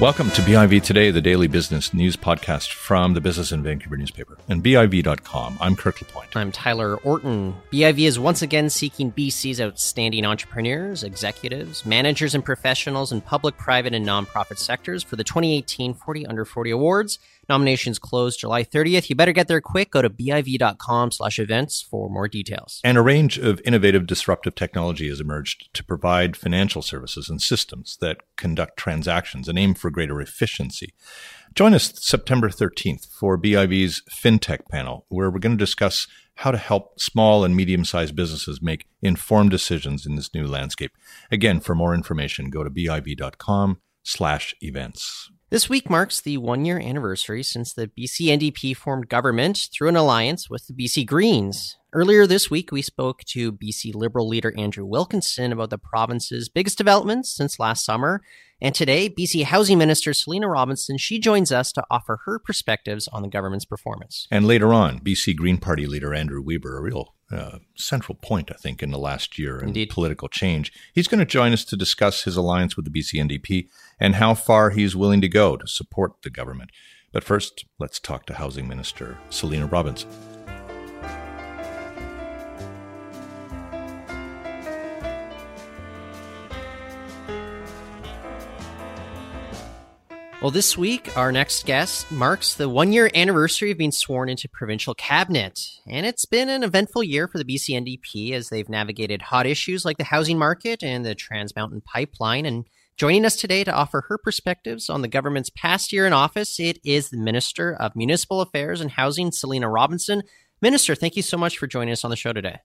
Welcome to BIV Today, the daily business news podcast from the Business in Vancouver newspaper and BIV.com. I'm Kirk LaPointe. I'm Tyler Orton. BIV is once again seeking BC's outstanding entrepreneurs, executives, managers, and professionals in public, private, and nonprofit sectors for the 2018 40 Under 40 Awards. Nominations close July 30th. You better get there quick. Go to biv.com slash events for more details. And a range of innovative disruptive technology has emerged to provide financial services and systems that conduct transactions and aim for greater efficiency. Join us September 13th for BIV's FinTech panel, where we're going to discuss how to help small and medium sized businesses make informed decisions in this new landscape. Again, for more information, go to biv.com slash events. This week marks the one year anniversary since the BC NDP formed government through an alliance with the BC Greens. Earlier this week, we spoke to BC Liberal leader Andrew Wilkinson about the province's biggest developments since last summer. And today, BC Housing Minister Selina Robinson, she joins us to offer her perspectives on the government's performance. And later on, BC Green Party leader Andrew Weaver, a real uh, central point, I think, in the last year in Indeed. political change. He's going to join us to discuss his alliance with the BC NDP and how far he's willing to go to support the government. But first, let's talk to Housing Minister Selina Robinson. Well, this week, our next guest marks the one year anniversary of being sworn into provincial cabinet. And it's been an eventful year for the BC NDP as they've navigated hot issues like the housing market and the Trans Mountain Pipeline. And joining us today to offer her perspectives on the government's past year in office, it is the Minister of Municipal Affairs and Housing, Selina Robinson. Minister, thank you so much for joining us on the show today.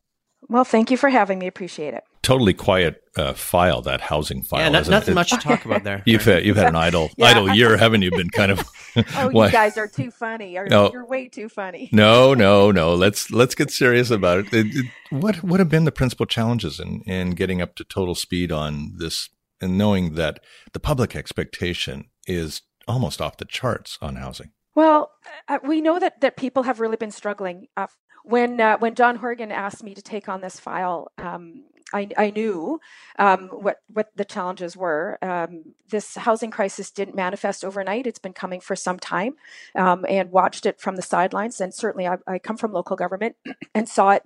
Well, thank you for having me. Appreciate it. Totally quiet uh, file that housing file. Yeah, not, nothing it? much to talk about there. You've had you've had an idle yeah. idle year, haven't you? Been kind of. oh, you guys are too funny. You're, no, you're way too funny. no, no, no. Let's let's get serious about it. it, it what what have been the principal challenges in in getting up to total speed on this, and knowing that the public expectation is almost off the charts on housing? Well, uh, we know that, that people have really been struggling. Uh, when uh, when John Horgan asked me to take on this file, um, I, I, knew um, what what the challenges were. Um, this housing crisis didn't manifest overnight; it's been coming for some time, um, and watched it from the sidelines. And certainly, I, I come from local government and saw it,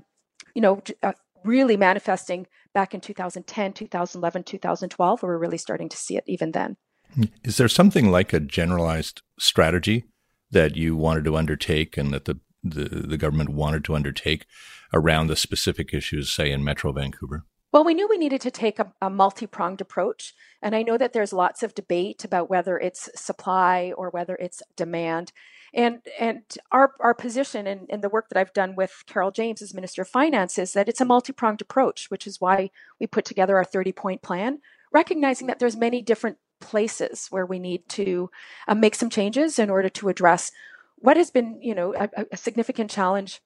you know, uh, really manifesting back in 2010, 2011, 2012. We were really starting to see it even then. Is there something like a generalized strategy that you wanted to undertake, and that the the, the government wanted to undertake around the specific issues, say, in Metro Vancouver? Well, we knew we needed to take a, a multi pronged approach. And I know that there's lots of debate about whether it's supply or whether it's demand. And, and our, our position and, the work that I've done with Carol James as Minister of Finance is that it's a multi pronged approach, which is why we put together our 30 point plan, recognizing that there's many different places where we need to uh, make some changes in order to address what has been, you know, a, a significant challenge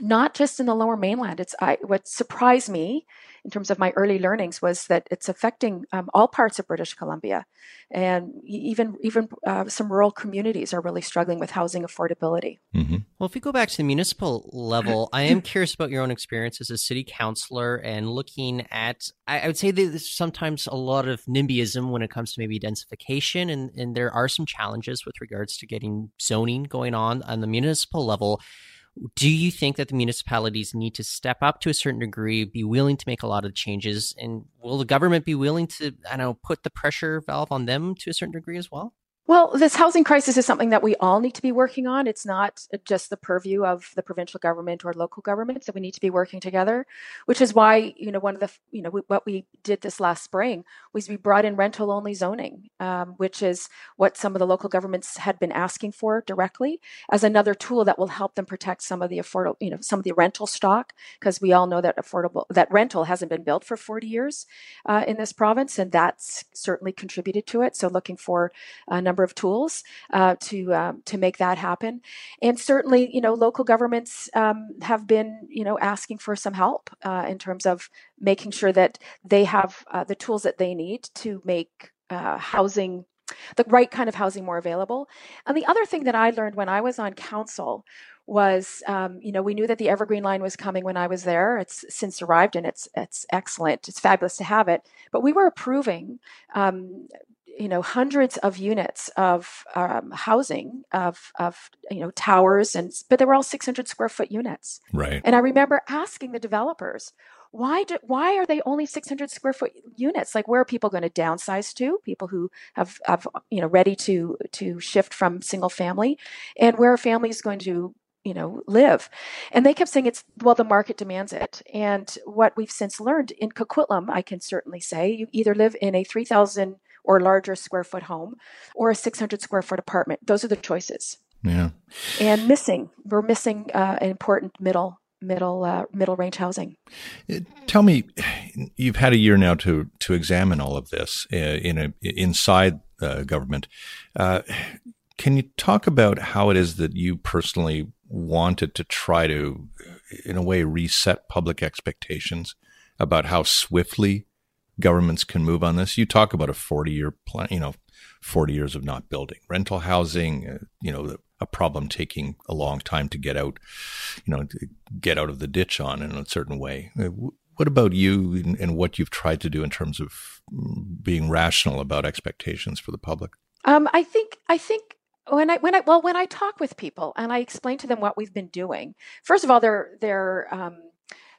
not just in the lower mainland it's I, what surprised me in terms of my early learnings was that it's affecting um, all parts of British Columbia, and even even uh, some rural communities are really struggling with housing affordability. Mm-hmm. Well, if we go back to the municipal level, I am curious about your own experience as a city councilor and looking at. I, I would say there's sometimes a lot of NIMBYism when it comes to maybe densification, and and there are some challenges with regards to getting zoning going on on the municipal level do you think that the municipalities need to step up to a certain degree, be willing to make a lot of changes, and will the government be willing to, I don't know, put the pressure valve on them to a certain degree as well? Well, this housing crisis is something that we all need to be working on. It's not just the purview of the provincial government or local governments that we need to be working together, which is why, you know, one of the, you know, what we did this last spring was we brought in rental only zoning, um, which is what some of the local governments had been asking for directly as another tool that will help them protect some of the affordable, you know, some of the rental stock, because we all know that affordable, that rental hasn't been built for 40 years uh, in this province, and that's certainly contributed to it. So looking for a number number of tools uh, to um, to make that happen. And certainly, you know, local governments um, have been, you know, asking for some help uh, in terms of making sure that they have uh, the tools that they need to make uh, housing the right kind of housing more available. And the other thing that I learned when I was on council was, um, you know, we knew that the Evergreen line was coming when I was there. It's since arrived, and it's it's excellent. It's fabulous to have it. But we were approving um, you know hundreds of units of um, housing of of you know towers and but they were all 600 square foot units. Right. And i remember asking the developers why do, why are they only 600 square foot units? Like where are people going to downsize to? People who have, have you know ready to to shift from single family? And where are families going to you know live? And they kept saying it's well the market demands it. And what we've since learned in coquitlam i can certainly say you either live in a 3000 or larger square foot home or a 600 square foot apartment those are the choices yeah and missing we're missing uh, an important middle middle uh, middle range housing. Uh, tell me, you've had a year now to to examine all of this uh, in a inside uh, government. Uh, can you talk about how it is that you personally wanted to try to, in a way, reset public expectations about how swiftly governments can move on this? You talk about a forty year plan, you know, forty years of not building rental housing, uh, you know, a problem taking a long time to get out, you know, get out of the ditch on in a certain way. Uh, what about you and what you've tried to do in terms of mm, being rational about expectations for the public? Um, I think I think when I when I well when I talk with people and I explain to them what we've been doing, first of all, they're they're um,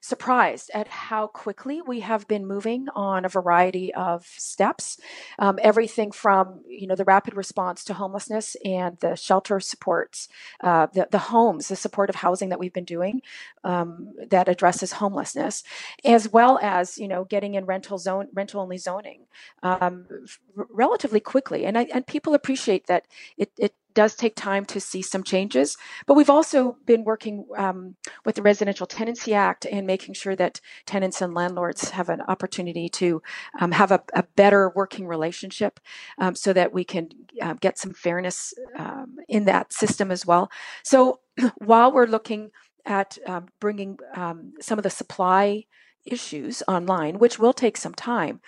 surprised at how quickly we have been moving on a variety of steps. Um, everything from you know the rapid response to homelessness and the shelter supports, uh, the the homes, the supportive housing that we've been doing um, that addresses homelessness, as well as you know getting in rental zone rental only zoning um, r- relatively quickly. And I, and people appreciate that it, it does take time to see some changes. But we've also been working um, with the Residential Tenancy Act and making sure that tenants and landlords have an opportunity to um, have a, a, better working relationship um, so that we can uh, get some fairness um, in that system as well. So while we're looking at um, bringing some of the supply issues online, which will take some time,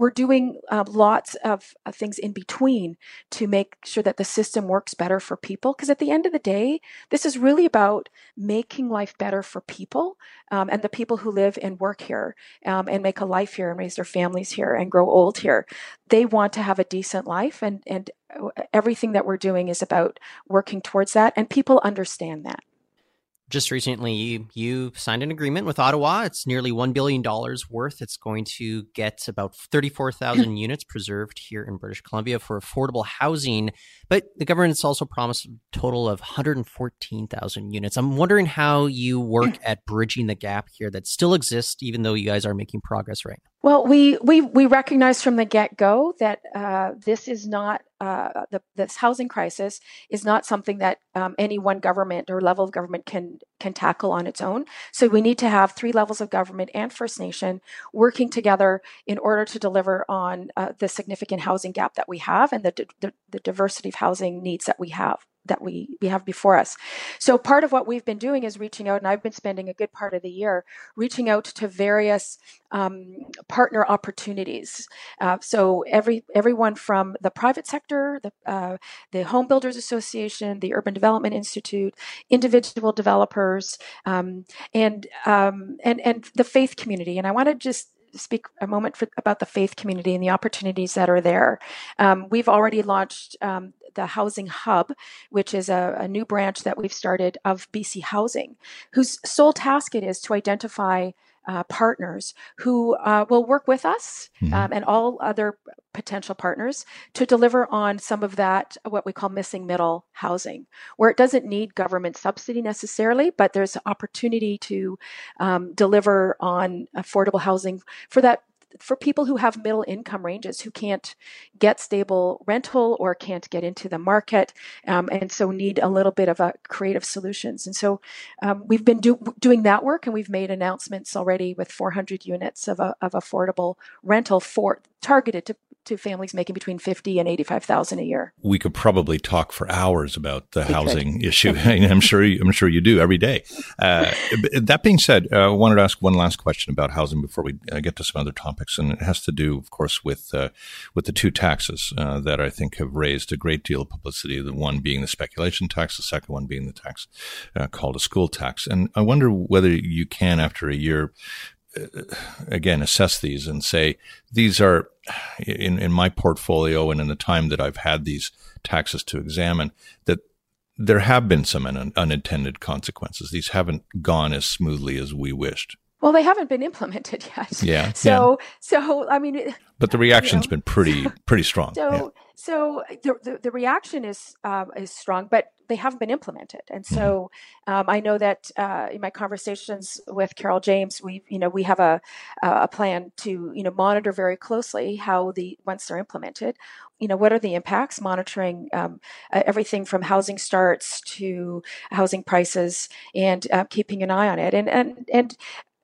we're doing uh, lots of uh, things in between to make sure that the system works better for people. Because at the end of the day, this is really about making life better for people um, and the people who live and work here um, and make a life here and raise their families here and grow old here. They want to have a decent life, and and uh, everything that we're doing is about working towards that. And people understand that just recently you, you signed an agreement with Ottawa. It's nearly $1 billion worth. It's going to get about 34,000 units preserved here in British Columbia for affordable housing. But the government's also promised a total of 114,000 units. I'm wondering how you work at bridging the gap here that still exists, even though you guys are making progress right now. Well, we we we recognize from the get go that uh, this is not uh, the this housing crisis is not something that um, any one government or level of government can can tackle on its own. So we need to have three levels of government and First Nation working together in order to deliver on uh, the significant housing gap that we have and the, the the diversity of housing needs that we have that we, we have before us. So part of what we've been doing is reaching out, and I've been spending a good part of the year reaching out to various um, partner opportunities. Uh, so every everyone from the private sector, the uh, the Home Builders Association, the Urban Development Institute, individual developers, um, and um, and and the faith community. And I want to just speak a moment for, about the faith community and the opportunities that are there. Um, we've already launched um, the Housing Hub, which is a, a, new branch that we've started of BC Housing, whose sole task it is to identify uh, partners who uh, will work with us mm-hmm. um, and all other potential partners to deliver on some of that, what we call missing middle housing, where it doesn't need government subsidy necessarily, but there's opportunity to um, deliver on affordable housing for that for people who have middle income ranges who can't get stable rental or can't get into the market um, and so need a little bit of a creative solutions. And so um, we've been do- doing that work and we've made announcements already with 400 units of, a, of affordable rental for targeted to to families making between 50 and 85,000 a year. We could probably talk for hours about the we housing could. issue. I'm sure you, I'm sure you do every day. Uh, that being said, uh, I wanted to ask one last question about housing before we uh, get to some other topics and it has to do of course with uh, with the two taxes uh, that I think have raised a great deal of publicity, the one being the speculation tax, the second one being the tax uh, called a school tax. And I wonder whether you can after a year again assess these and say these are in, in my portfolio and in the time that I've had these taxes to examine that there have been some un- unintended consequences. These haven't gone as smoothly as we wished. Well, they haven't been implemented yet. Yeah. So, yeah. so I mean, but the reaction's you know, been pretty, pretty strong. So, yeah. so the, the, the reaction is um, is strong, but they haven't been implemented. And so, mm-hmm. um, I know that uh, in my conversations with Carol James, we, you know, we have a a plan to, you know, monitor very closely how the once they're implemented, you know, what are the impacts? Monitoring um, uh, everything from housing starts to housing prices, and uh, keeping an eye on it. And and and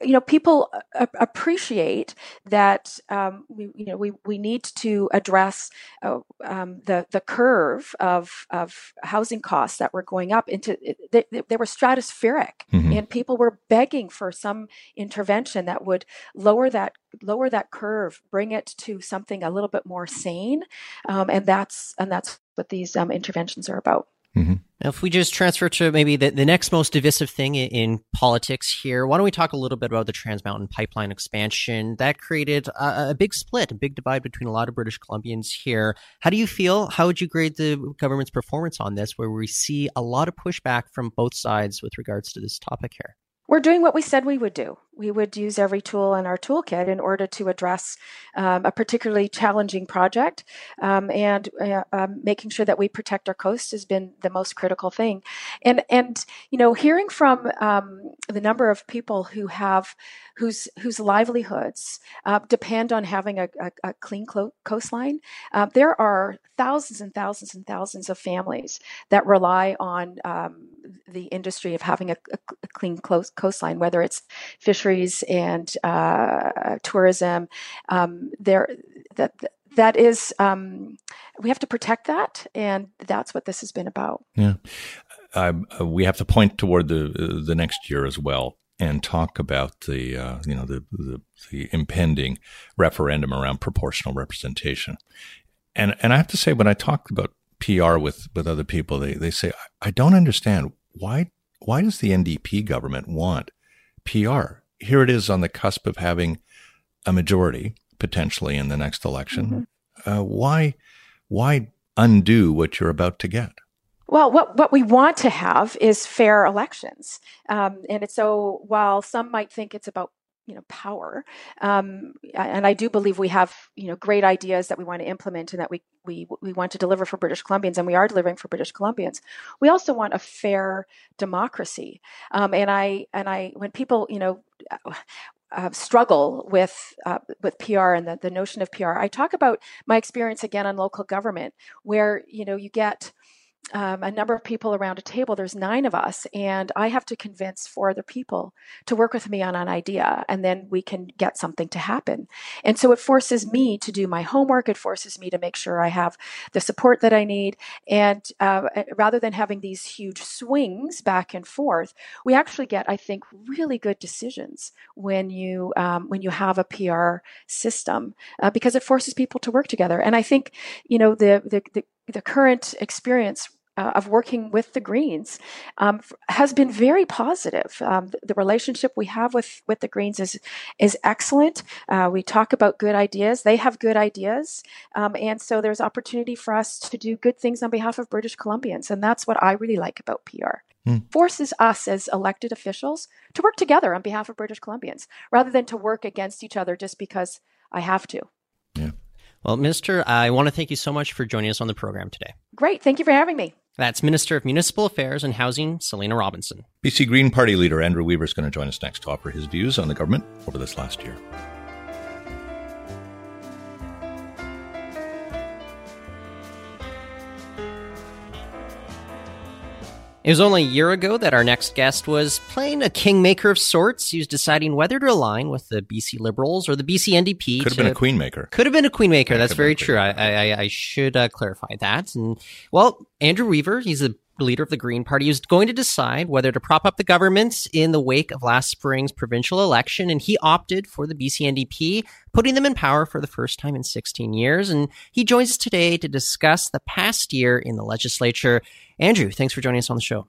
you know people appreciate that um, we you know we, we need to address uh, um, the the curve of of housing costs that were going up into they, they were stratospheric. Mm-hmm. and people were begging for some intervention that would lower that lower that curve bring it to something a little bit more sane. Um, and that's and that's what these um, interventions are about Mm-hmm. Now, if we just transfer to maybe the, the next most divisive thing in, in, politics here, why don't we talk a little bit about the Trans Mountain Pipeline expansion? That created a, a, big split, a big divide between a lot of British Columbians here. How do you feel? How would you grade the government's performance on this, where we see a lot of pushback from both sides with regards to this topic here? We're doing what we said we would do we would use every tool in our toolkit in order to address um, a particularly challenging project. Um, and uh, um, making sure that we protect our coast has been the most critical thing. And and you know, hearing from um, the number of people who have whose whose livelihoods uh, depend on having a, a, a clean clo- coastline, uh, there are thousands and thousands and thousands of families that rely on um, the industry of having a, a clean coastline, whether it's fisheries fisheries and uh, tourism. Um, there, that that is, um, we have to protect that, and that's what this has been about. Yeah, uh, we have to point toward the the next year as well and talk about the uh, you know the, the, the impending referendum around proportional representation. And and I have to say when I talk about PR with with other people, they they say I don't understand why why does the NDP government want PR? Here it is on the cusp of having a majority potentially in the next election. Mm-hmm. Uh, why, why undo what you're about to get? Well, what, what we want to have is fair elections. Um, and so while some might think it's about you know power um, and i do believe we have you know great ideas that we want to implement and that we we we want to deliver for british columbians and we are delivering for british columbians we also want a fair democracy um, and i and i when people you know uh, struggle with uh, with PR and the, the notion of PR. I talk about my experience again on local government, where you know you get um, a number of people around a table. There's nine of us, and I have to convince four other people to work with me on an idea, and then we can get something to happen. And so it forces me to do my homework. It forces me to make sure I have the support that I need. And uh, rather than having these huge swings back and forth, we actually get, I think, really good decisions when you um, when you have a PR system uh, because it forces people to work together. And I think, you know, the the, the the current experience uh, of working with the Greens um, has been very positive. Um, the, the, relationship we have with, with the Greens is is excellent. Uh, we talk about good ideas; they have good ideas, um, and so there's opportunity for us to do good things on behalf of British Columbians, and that's what I really like about PR. Hmm. Forces us as elected officials to work together on behalf of British Columbians rather than to work against each other just because I have to. Yeah. Well, Minister, I want to thank you so much for joining us on the program today. Great. Thank you for having me. That's Minister of Municipal Affairs and Housing, Selina Robinson. BC Green Party leader Andrew Weaver is going to join us next to offer his views on the government over this last year. It was only a year ago that our next guest was playing a kingmaker of sorts. He was deciding whether to align with the BC Liberals or the BC NDP. Could have been a queenmaker. Could have been a queenmaker. Yeah, That's very true. I, I, I, should uh, clarify that. And well, Andrew Weaver, he's the leader of the Green Party, is going to decide whether to prop up the government in the wake of last spring's provincial election. And he opted for the BC NDP, putting them in power for the first time in 16 years. And he joins us today to discuss the past year in the legislature Andrew, thanks for joining us on the show.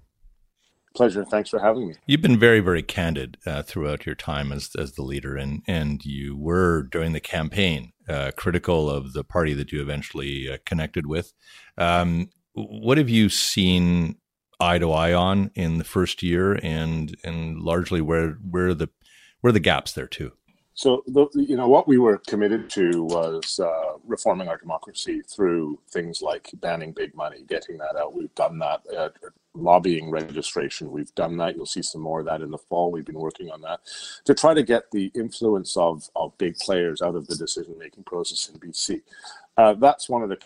Pleasure. Thanks for having me. You've been very, very candid uh, throughout your time as as the leader, and and you were during the campaign uh, critical of the party that you eventually uh, connected with. Um, what have you seen eye to eye on in the first year, and and largely where where the where are the gaps there too? So, the, you know, what we were committed to was uh, reforming our democracy through things like banning big money, getting that out. We've done that. Uh, lobbying registration, we've done that. You'll see some more of that in the fall. We've been working on that to try to get the influence of, of big players out of the decision making process in BC. Uh, that's one of the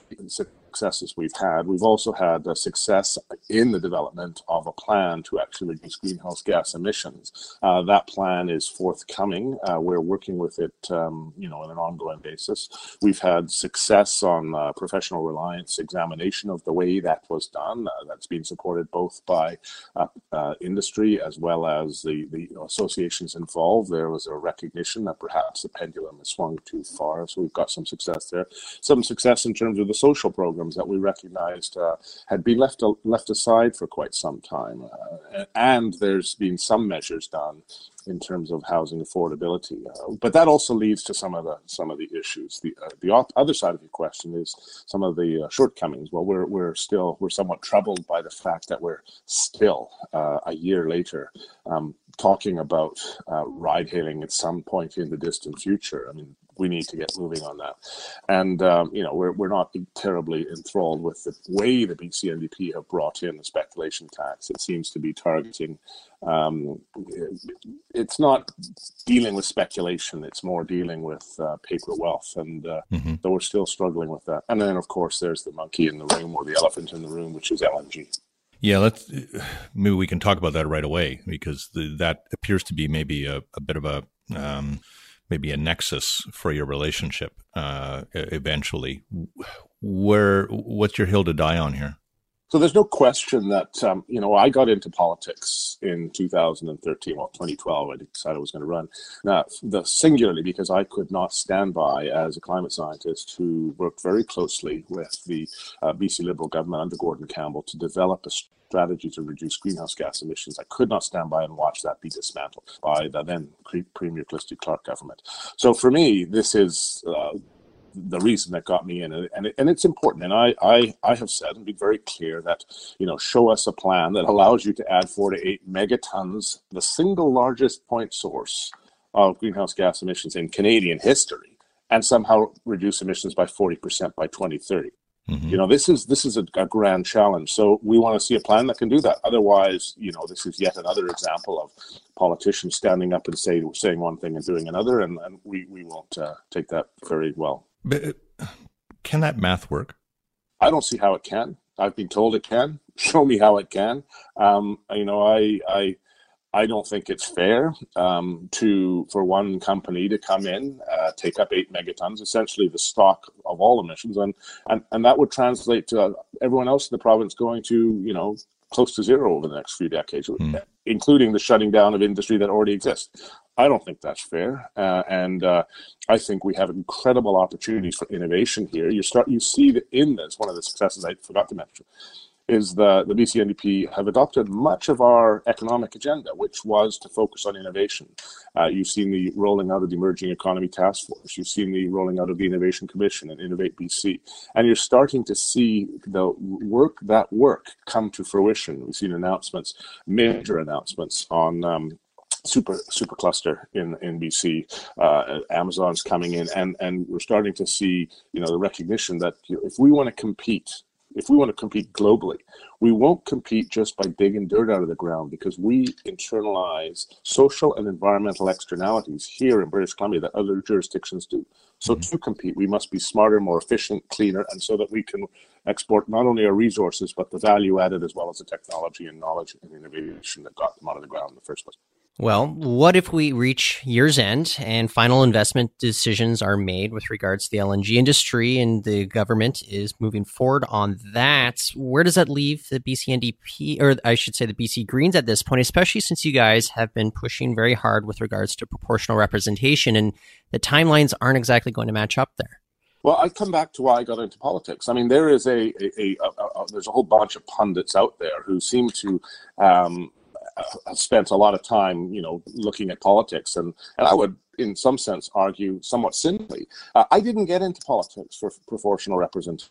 successes we've had. We've also had a success in the development of a plan to actually reduce greenhouse gas emissions. Uh, that plan is forthcoming. Uh, we're working with it, um, you know, on an ongoing basis. We've had success on uh, professional reliance examination of the way that was done. Uh, that's been supported both by uh, uh, industry as well as the, the associations involved. There was a recognition that perhaps the pendulum has swung too far, so we've got some success there. Some success in terms of the social program programs that we recognized uh, had been left left aside for quite some time, uh, and there's been some measures done in terms of housing affordability. Uh, but that also leads to some of the some of the issues. The uh, the other side of your question is some of the uh, shortcomings. Well, we're we're still we're somewhat troubled by the fact that we're still uh, a year later um, talking about uh, ride hailing at some point in the distant future. I mean, we need to get moving on that. And um, you know, we're we're not terribly enthralled with the way the BC NDP have brought in the speculation tax. It seems to be targeting. Um, it's not dealing with speculation; it's more dealing with uh, paper wealth, and uh, mm-hmm. so we're still struggling with that. And then, of course, there's the monkey in the room or the elephant in the room, which is LNG. Yeah, let's maybe we can talk about that right away because the, that appears to be maybe a, a bit of a um, maybe a nexus for your relationship uh, eventually. Where what's your hill to die on here? So there's no question that um, you know I got into politics in 2013, well 2012. I decided I was going to run. Now, the singularly because I could not stand by as a climate scientist who worked very closely with the uh, BC Liberal government under Gordon Campbell to develop a strategy to reduce greenhouse gas emissions. I could not stand by and watch that be dismantled by the then Premier Christy Clark government. So for me, this is uh, the reason that got me in, and it, and it's important. And I, I I have said and be very clear that you know show us a plan that allows you to add four to eight megatons, the single largest point source of greenhouse gas emissions in Canadian history, and somehow reduce emissions by forty percent by 2030. Mm-hmm. You know, this is this is a, a, grand challenge. So we want to see a plan that can do that. Otherwise, you know, this is yet another example of politicians standing up and say, saying one thing and doing another, and, and we we won't uh, take that very well. But uh, can that math work? I don't see how it can. I've been told it can. Show me how it can. Um, you know, I I I don't think it's fair um, to for one company to come in, uh, take up eight megatons, essentially the stock of all emissions, and and, and that would translate to uh, everyone else in the province going to you know close to zero over the next few decades, mm. including the shutting down of industry that already exists. I don't think that's fair, uh, and uh, I think we have incredible opportunities for innovation here. You start, you see that in this one of the successes I forgot to mention is that the BC NDP have adopted much of our economic agenda, which was to focus on innovation. Uh, you've seen the rolling out of the Emerging Economy Task Force. You've seen the rolling out of the Innovation Commission and Innovate BC. And you're starting to see the work, that work, come to fruition. We've seen announcements, major announcements on um, super super cluster in in BC. Uh, Amazon's coming in, and and we're starting to see you know the recognition that you know, if we want to compete if we want to compete globally, we won't compete just by digging dirt out of the ground because we internalize social and environmental externalities here in British Columbia that other jurisdictions do. So mm-hmm. to compete, we must be smarter, more efficient, cleaner, and so that we can export not only our resources, but the value added as well as the technology and knowledge and innovation that got them out of the ground in the first place. Well, what if we reach year's end and final investment decisions are made with regards to the LNG industry and the government is moving forward on that? Where does that leave the BC NDP, or I should say the BC Greens at this point, especially since you guys have been pushing very hard with regards to proportional representation and the timelines aren't exactly going to match up there? Well, I come back to why I got into politics. I mean, there is a, a, a, a there's a whole bunch of pundits out there who seem to um, uh, spent a lot of time, you know, looking at politics, and and I would, in some sense, argue somewhat simply, uh, I didn't get into politics for proportional representation.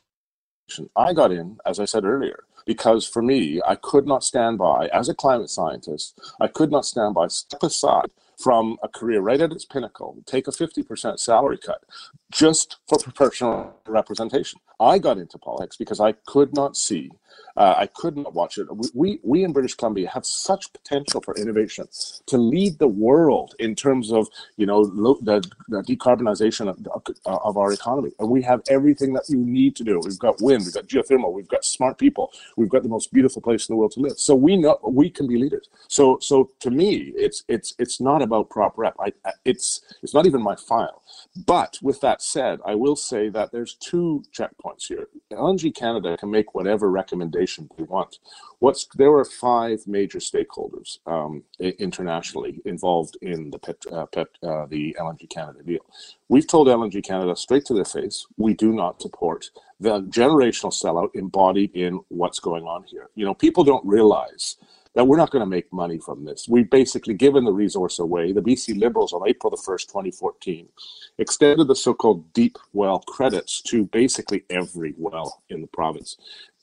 I got in, as I said earlier, because for me, I could not stand by, as a climate scientist, I could not stand by, step aside from a career right at its pinnacle, take a 50% salary cut just for proportional representation. I got into politics because I could not see uh, I could not watch it. We, we in British Columbia have such potential for innovation to lead the world in terms of you know lo- the, the, decarbonization of, of, our economy. And we have everything that you need to do. We've got wind, we've got geothermal, we've got smart people, we've got the most beautiful place in the world to live. So we know we can be leaders. So so to me, it's it's it's not about prop rep. I, it's it's not even my file. But with that said, I will say that there's two checkpoints here. LNG Canada can make whatever recommendation they want. What's there are five major stakeholders um, internationally involved in the pet, uh, pet, uh, the LNG Canada deal. We've told LNG Canada straight to their face we do not support the generational sellout embodied in what's going on here. You know, people don't realize that we're not going to make money from this. We've basically given the resource away. The BC Liberals on April the 1st, 2014, extended the so called deep well credits to basically every well in the province.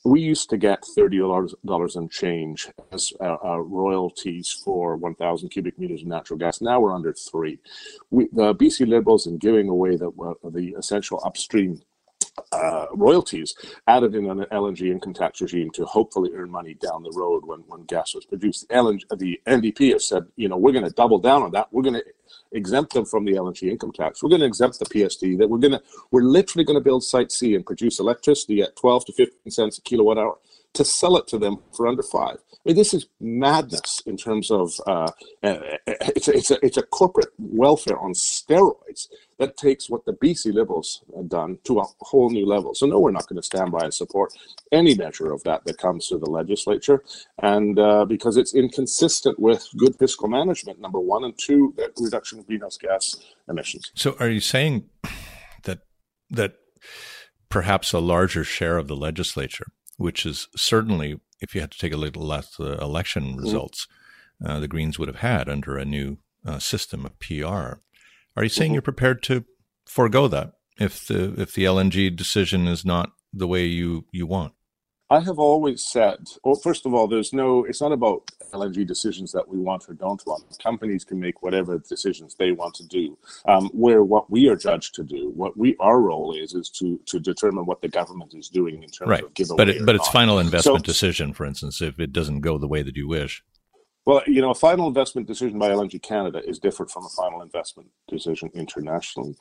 We used to get $30 and change as uh, uh, royalties for 1,000 cubic meters of natural gas. Now we're under three. We, the BC Liberals, in giving away the, uh, the essential upstream uh, royalties added in an LNG income tax regime to hopefully earn money down the road when, when gas was produced. The, LNG, the NDP has said, you know, we're going to double down on that. We're going to exempt them from the LNG income tax. We're going to exempt the PST. That we're going to, we're literally going to build Site C and produce electricity at 12 to 15 cents a kilowatt hour to sell it to them for under five. I mean, this is madness in terms of uh, uh, it's a, it's a it's a corporate welfare on steroids that takes what the BC Liberals have done to a whole new level. So no, we're not going to stand by and support any measure of that that comes to the legislature, and uh, because it's inconsistent with good fiscal management, number one, and two, that reduction of greenhouse gas emissions. So are you saying that that perhaps a larger share of the legislature which is certainly, if you had to take a look at the election mm-hmm. results, mm-hmm. uh, the Greens would have had under a new uh, system of PR. Are you saying mm-hmm. you're prepared to forego that if the if the LNG decision is not the way you you want? I have always said, well, first of all, there's no, it's not about LNG decisions that we want or don't want. Companies can make whatever decisions they want to do. Um, where what we are judged to do, what we our role is, is to to determine what the government is doing in terms right. of giveaway. But it, but it's not. final investment so, decision, for instance, if it doesn't go the way that you wish. Well, you know, a final investment decision by LNG Canada is different from a final investment decision internationally.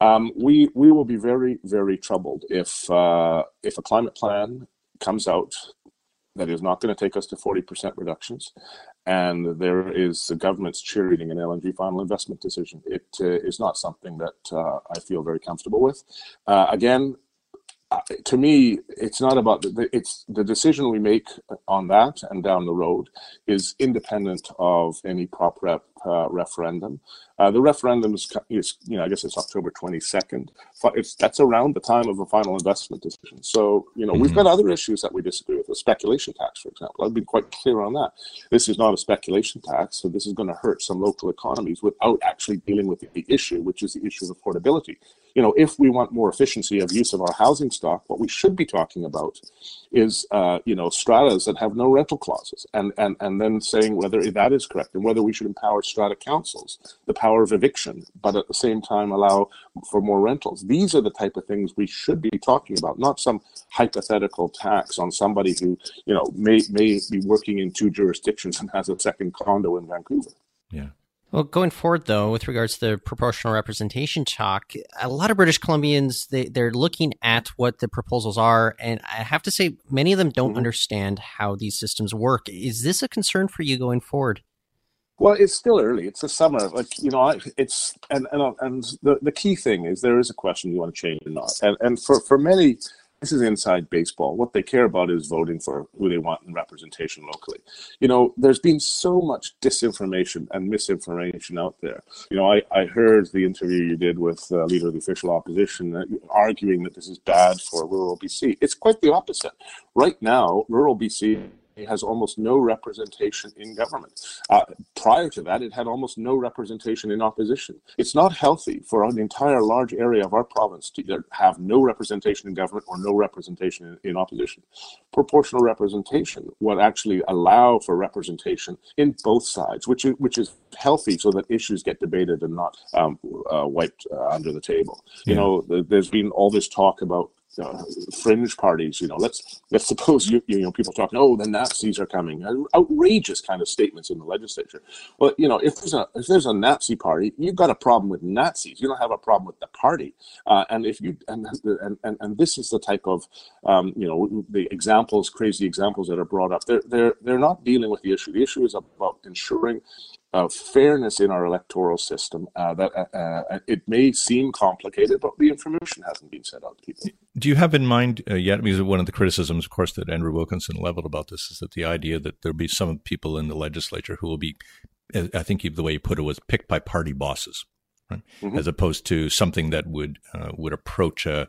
Um, we we will be very very troubled if uh, if a climate plan comes out that is not going to take us to 40% reductions. And there is the government's cheerleading an LNG final investment decision. It uh, is not something that uh, I feel very comfortable with. Uh, again, to me, it's not about the, it's the decision we make on that and down the road is independent of any prop rep uh, referendum. Uh, the referendum is, is, you know, I guess it's October 22nd. It's, that's around the time of a final investment decision. So, you know, mm-hmm. we've got other issues that we disagree with. The speculation tax, for example. I've been quite clear on that. This is not a speculation tax, so this is going to hurt some local economies without actually dealing with the issue, which is the issue of affordability you know, if we want more efficiency of use of our housing stock, what we should be talking about is, uh, you know, stratas that have no rental clauses, and and and then saying whether that is correct and whether we should empower strata councils, the power of eviction, but at the same time allow for more rentals. These are the type of things we should be talking about, not some hypothetical tax on somebody who, you know, may may be working in two jurisdictions and has a second condo in Vancouver. Yeah. Well, going forward, though, with regards to the proportional representation talk, a lot of British Columbians they they're looking at what the proposals are, and I have to say, many of them don't mm-hmm. understand how these systems work. Is this a concern for you going forward? Well, it's still early. It's the summer. Like you know, it's and and and the, the key thing is there is a question you want to change or not. And and for for many this is inside baseball. What they care about is voting for who they want in representation locally. You know, there's been so much disinformation and misinformation out there. You know, I, I heard the interview you did with uh, leader of the official opposition uh, arguing that this is bad for rural BC. It's quite the opposite. Right now, rural BC has almost no representation in government. Uh, prior to that, it had almost no representation in opposition. It's not healthy for an entire large area of our province to either have no representation in government or no representation in, in opposition. Proportional representation would actually allow for representation in both sides, which is, which is healthy so that issues get debated and not um, uh, wiped uh, under the table. Yeah. You know, there's been all this talk about uh, fringe parties. You know, let's let's suppose you you know people talking, oh, the Nazis are coming. Outrageous kind of statements in the legislature. Well, you know, if there's a if there's a Nazi party, you've got a problem with Nazis. You don't have a problem with the party. Uh, and if you and, and and and this is the type of um, you know the examples, crazy examples that are brought up. They're they're they're not dealing with the issue. The issue is about ensuring uh, fairness in our electoral system. Uh, that uh, uh, it may seem complicated, but the information hasn't been set out to people. Do you have in mind uh, yet? Because one of the criticisms, of course, that Andrew Wilkinson leveled about this is that the idea that there'll be some people in the legislature who will be, I think the way he put it was picked by party bosses. Right? Mm-hmm. As opposed to something that would uh, would approach a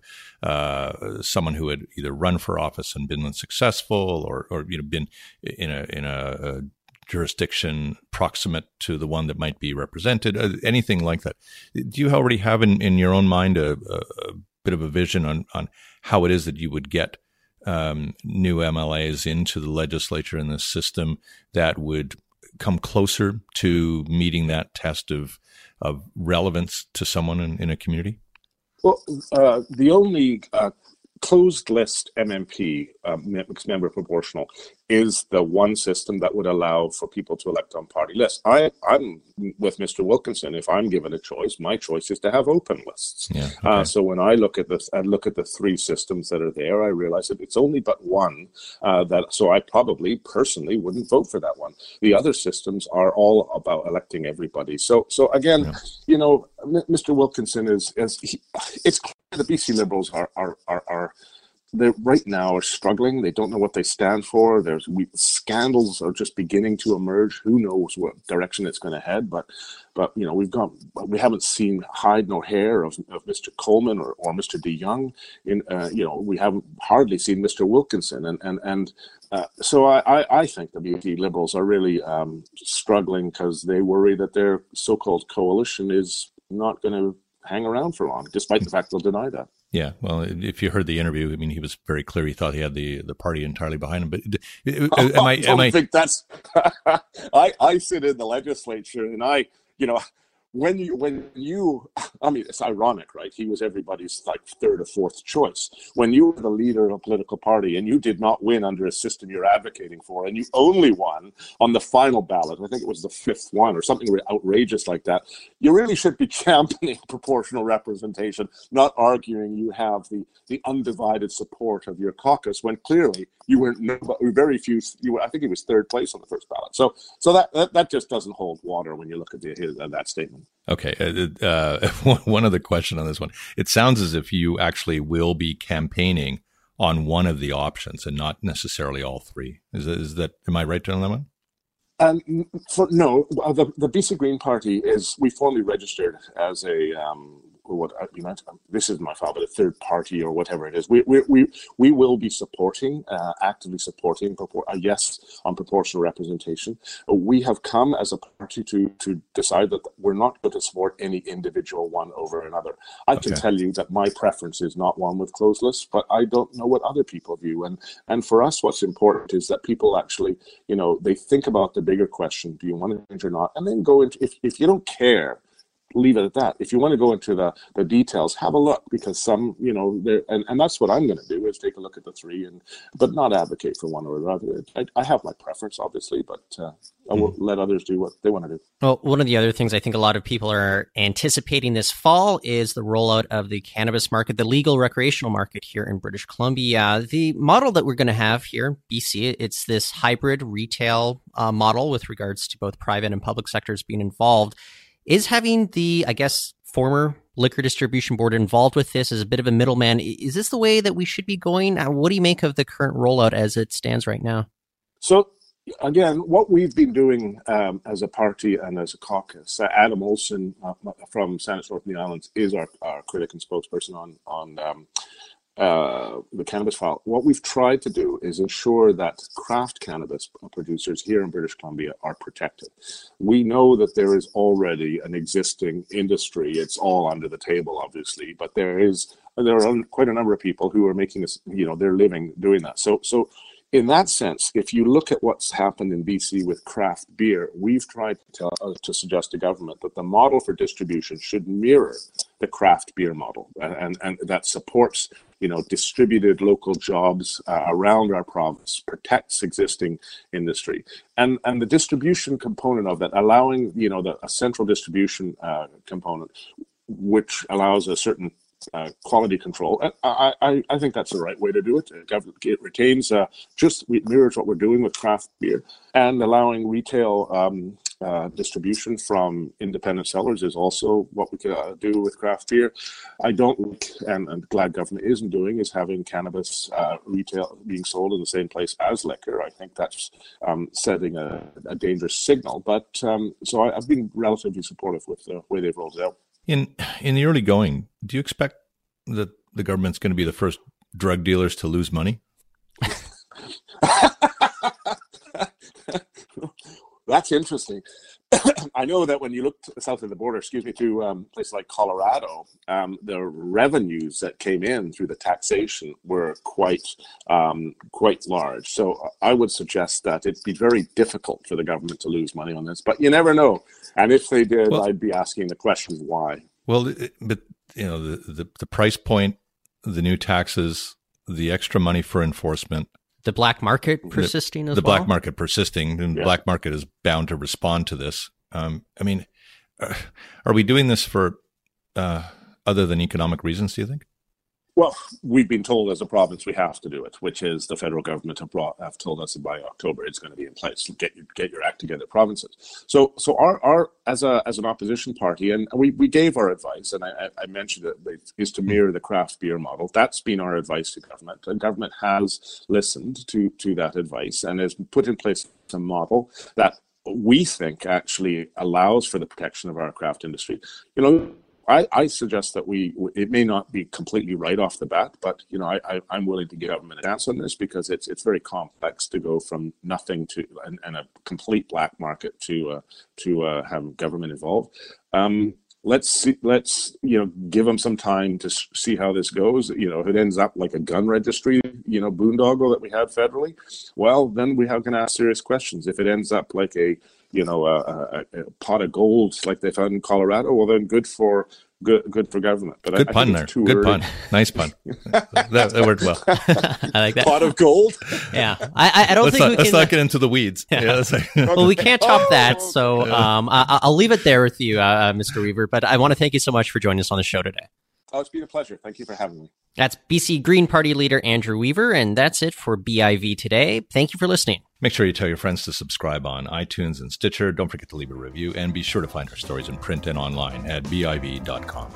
someone who had either run for office and been unsuccessful, or or you know been in a in a, a jurisdiction proximate to the one that might be represented, uh, anything like that. Do you already have in, in your own mind a, a, a bit of a vision on, on how it is that you would get um, new MLAs into the legislature in this system that would come closer to meeting that test of of relevance to someone in, in a community? Well, uh, the only uh, closed list MMP, um, mixed member proportional, is the one system that would allow for people to elect on party lists. I, I'm with Mr. Wilkinson. If I'm given a choice, my choice is to have open lists. Yeah, uh, okay. uh, so when I look at this, I look at the three systems that are there. I realize that it's only but one uh, that. So I probably personally wouldn't vote for that one. The other systems are all about electing everybody. So so again, yeah. you know, Mr. Wilkinson is is he, it's the BC Liberals are are are, are they right now are struggling. They don't know what they stand for. There's we, scandals are just beginning to emerge. Who knows what direction it's going to head? But, but you know, we've got we haven't seen hide nor hair of, of Mr. Coleman or, or Mr. De Jong. In uh, you know, we haven't hardly seen Mr. Wilkinson, and and and uh, so I, I, I think the BC Liberals are really um, struggling because they worry that their so-called coalition is not going to hang around for long, despite the fact they'll deny that. Yeah, well, if you heard the interview, I mean, he was very clear. He thought he had the, the party entirely behind him. But am I? Am I, I think that's. I I sit in the legislature, and I, you know, when you when you i mean it's ironic right? He was everybody's like third or fourth choice. When you were the leader of a political party and you did not win under a system you're advocating for and you only won on the final ballot i think it was the fifth one or something outrageous like that you really should be championing proportional representation not arguing you have the the undivided support of your caucus when clearly you were no, very few you were i think he was third place on the first ballot. So so that that, that just doesn't hold water when you look at the, his, uh, that statement Okay. Uh, uh one other question on this one. It sounds as if you actually will be campaigning on one of the options and not necessarily all three. Is is that am I right on that one? Um, for, no, the, the BC Green Party is we formally registered as a um, what you know, this is my but a third party or whatever it is. We we we, we will be supporting, uh, actively supporting a uh, yes on proportional representation. We have come as a party to to decide that we're not going to support any individual one over another. I okay. can tell you that my preference is not one with closed lists, but I don't know what other people view. And and for us, what's important is that people actually, you know, they think about the bigger question: Do you want to change or not? And then go into if if you don't care leave it at that. If you want to go into the, the details, have a look because some, you know, there and, and that's what I'm going to do is take a look at the three and but not advocate for one or the other. I, I have my preference, obviously, but uh, I will mm-hmm. let others do what they want to do. Well, one of the other things I think a lot of people are anticipating this fall is the rollout of the cannabis market, the legal recreational market here in British Columbia. The model that we're going to have here BC, it's this hybrid retail uh, model with regards to both private and public sectors being involved. Is having the, I guess, former liquor distribution board involved with this as a bit of a middleman, is this the way that we should be going? Uh, what do you make of the current rollout as it stands right now? So, again, what we've been doing um, as a party and as a caucus, uh, Adam Olsen uh, from Saanich North the Islands is our, our critic and spokesperson on on um, uh, the cannabis file, what we've tried to do is ensure that craft cannabis producers here in British Columbia are protected. We know that there is already an existing industry. It's all under the table, obviously, but there is there are quite a number of people who are making this, you know, their living doing that. So, so in that sense, if you look at what's happened in BC with craft beer, we've tried to, tell, uh, to suggest to government that the model for distribution should mirror the craft beer model, and, and, and that supports you know distributed local jobs uh, around our province, protects existing industry, and and the distribution component of that, allowing you know the a central distribution uh, component, which allows a certain uh, quality control. I, I, I think that's the right way to do it. It retains uh, just mirrors what we're doing with craft beer and allowing retail um, uh, distribution from independent sellers is also what we can uh, do with craft beer. I don't, and I'm glad government isn't doing, is having cannabis uh, retail being sold in the same place as liquor. I think that's um, setting a, a, dangerous signal. But um, so I, I've been relatively supportive with the way they've rolled it out. In in the early going, do you expect that the government's going to be the first drug dealers to lose money? That's interesting. I know that when you look south of the border, excuse me, to um, places like Colorado, um, the revenues that came in through the taxation were quite um, quite large. So uh, I would suggest that it'd be very difficult for the government to lose money on this. But you never know. And if they did, well, I'd be asking the question why. Well, but you know the, the the price point, the new taxes, the extra money for enforcement the black market persisting the, as the well? black market persisting and yeah. black market is bound to respond to this um, i mean uh, are we doing this for uh, other than economic reasons do you think well, we've been told as a province we have to do it, which is the federal government have, brought, have told us that by October it's going to be in place. Get your, get your act together, provinces. So, so our, our as a as an opposition party, and we, we gave our advice, and I, I mentioned it is to mirror the craft beer model. That's been our advice to government, and government has listened to to that advice and has put in place a model that we think actually allows for the protection of our craft industry. You know, I, I, suggest that we it may not be completely right off the bat, but you know I, I am willing to give government a chance on this because it's it's very complex to go from nothing to and, and a complete black market to uh, to uh, have government involved. Um, let's see, let's you know give them some time to see how this goes. You know if it ends up like a gun registry, you know boondoggle that we have federally, well then we have to ask serious questions. If it ends up like a you know, a, a, a, pot of gold like they found in Colorado, well, then good for good good for government. But good I, pun I there. Good early. pun. Nice pun. that, that, worked well. I like that. Pot of gold. yeah, I, I don't let's think not, we let's can. not get into the weeds. Yeah. yeah like, well, we can't top that, so um, I, will leave it there with you, uh, uh Mr. Weaver. But I want to thank you so much for joining us on the show today. Oh, it's been a pleasure. Thank you for having me. That's BC Green Party leader Andrew Weaver, and that's it for BIV today. Thank you for listening. Make sure you tell your friends to subscribe on iTunes and Stitcher. Don't forget to leave a review, and be sure to find our stories in print and online at BIV.com.